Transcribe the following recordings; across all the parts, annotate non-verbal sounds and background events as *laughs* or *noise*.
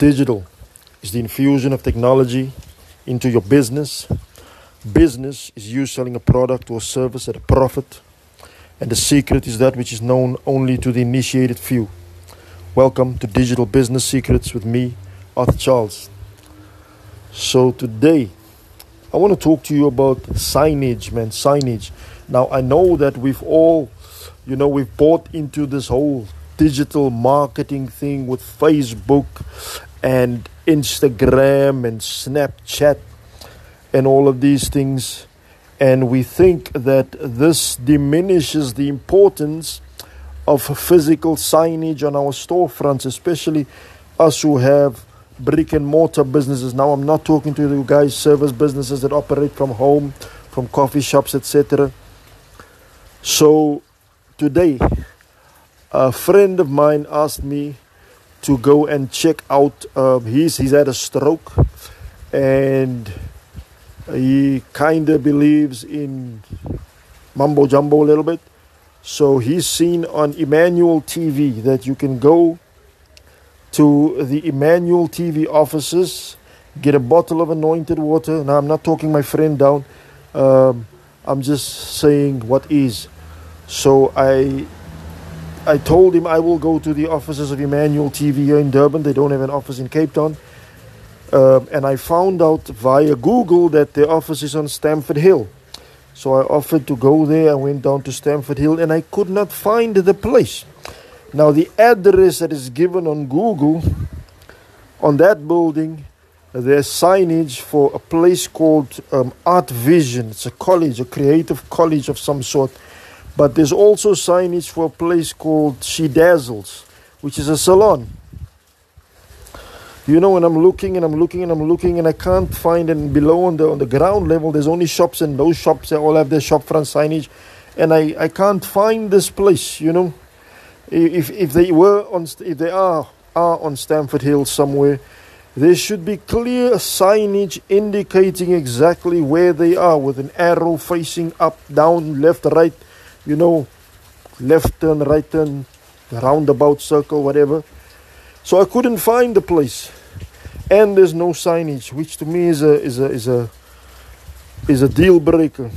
Digital is the infusion of technology into your business. Business is you selling a product or service at a profit. And the secret is that which is known only to the initiated few. Welcome to Digital Business Secrets with me, Arthur Charles. So, today I want to talk to you about signage, man. Signage. Now, I know that we've all, you know, we've bought into this whole digital marketing thing with Facebook and Instagram and Snapchat and all of these things. And we think that this diminishes the importance of physical signage on our storefronts, especially us who have brick and mortar businesses. Now, I'm not talking to you guys, service businesses that operate from home, from coffee shops, etc. So, today, a friend of mine asked me to go and check out. Uh, he's he's had a stroke, and he kind of believes in mumbo jumbo a little bit. So he's seen on Emmanuel TV that you can go to the Emmanuel TV offices, get a bottle of anointed water. Now, I'm not talking my friend down, um, I'm just saying what is. So I. I told him I will go to the offices of Emmanuel TV here in Durban. They don't have an office in Cape Town. Um, and I found out via Google that their office is on Stamford Hill. So I offered to go there. I went down to Stamford Hill and I could not find the place. Now, the address that is given on Google on that building, there's signage for a place called um, Art Vision. It's a college, a creative college of some sort. But there's also signage for a place called She Dazzles, which is a salon. You know, when I'm looking and I'm looking and I'm looking and I can't find and below on the on the ground level, there's only shops and those shops they all have their shop front signage, and I I can't find this place. You know, if if they were on if they are are on Stamford Hill somewhere, there should be clear signage indicating exactly where they are with an arrow facing up, down, left, right, you know, left turn, right turn, the roundabout circle, whatever. So I couldn't find the place. And there's no signage, which to me is a is a is a is a deal breaker.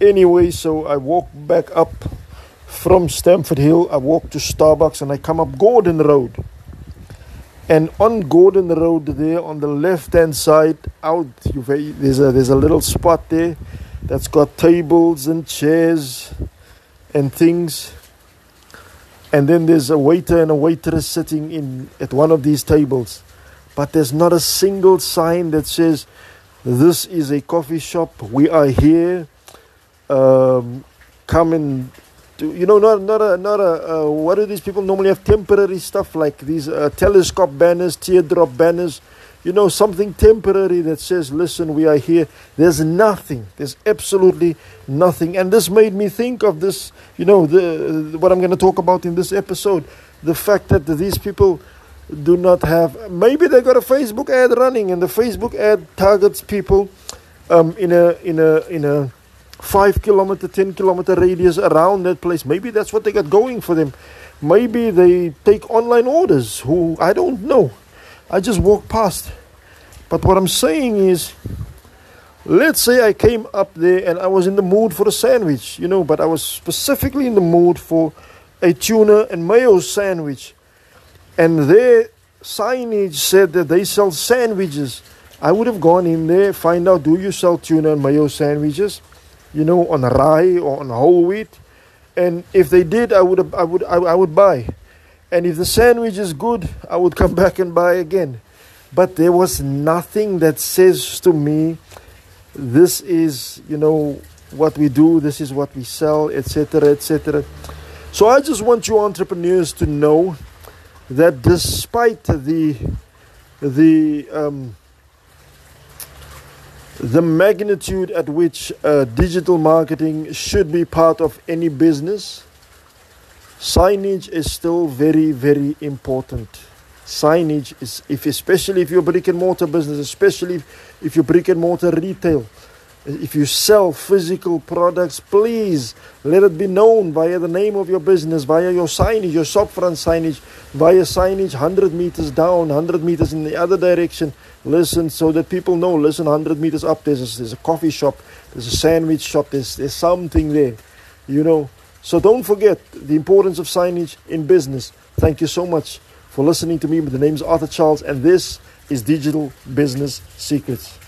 Anyway, so I walk back up from Stamford Hill, I walk to Starbucks and I come up Gordon Road. And on Gordon Road there on the left hand side out there's a there's a little spot there that's got tables and chairs and things. And then there's a waiter and a waitress sitting in at one of these tables. But there's not a single sign that says this is a coffee shop. We are here. Um, come and do, you know not not a not a uh, what do these people normally have temporary stuff like these uh, telescope banners, teardrop banners you know, something temporary that says, listen, we are here. There's nothing. There's absolutely nothing. And this made me think of this, you know, the, what I'm going to talk about in this episode. The fact that these people do not have, maybe they got a Facebook ad running and the Facebook ad targets people um, in a, in a, in a, five kilometer, 10 kilometer radius around that place. Maybe that's what they got going for them. Maybe they take online orders who I don't know. I just walked past. But what I'm saying is, let's say I came up there and I was in the mood for a sandwich, you know, but I was specifically in the mood for a tuna and mayo sandwich. And their signage said that they sell sandwiches. I would have gone in there, find out do you sell tuna and mayo sandwiches, you know, on rye or on whole wheat. And if they did, I would I would I would buy. And if the sandwich is good, I would come *laughs* back and buy again. But there was nothing that says to me, this is, you know, what we do, this is what we sell, etc., etc. So I just want you entrepreneurs to know that despite the the um, the magnitude at which uh, digital marketing should be part of any business, signage is still very, very important. Signage is, if especially if you're brick and mortar business, especially if, you're brick and mortar retail, If you sell physical products, please let it be known via the name of your business, via your signage, your shop front signage, via signage 100 meters down, 100 meters in the other direction. Listen, so that people know. Listen, 100 meters up, there's a, there's a coffee shop, there's a sandwich shop, there's, there's something there, you know. So don't forget the importance of signage in business. Thank you so much for listening to me. The name is Arthur Charles, and this is Digital Business Secrets.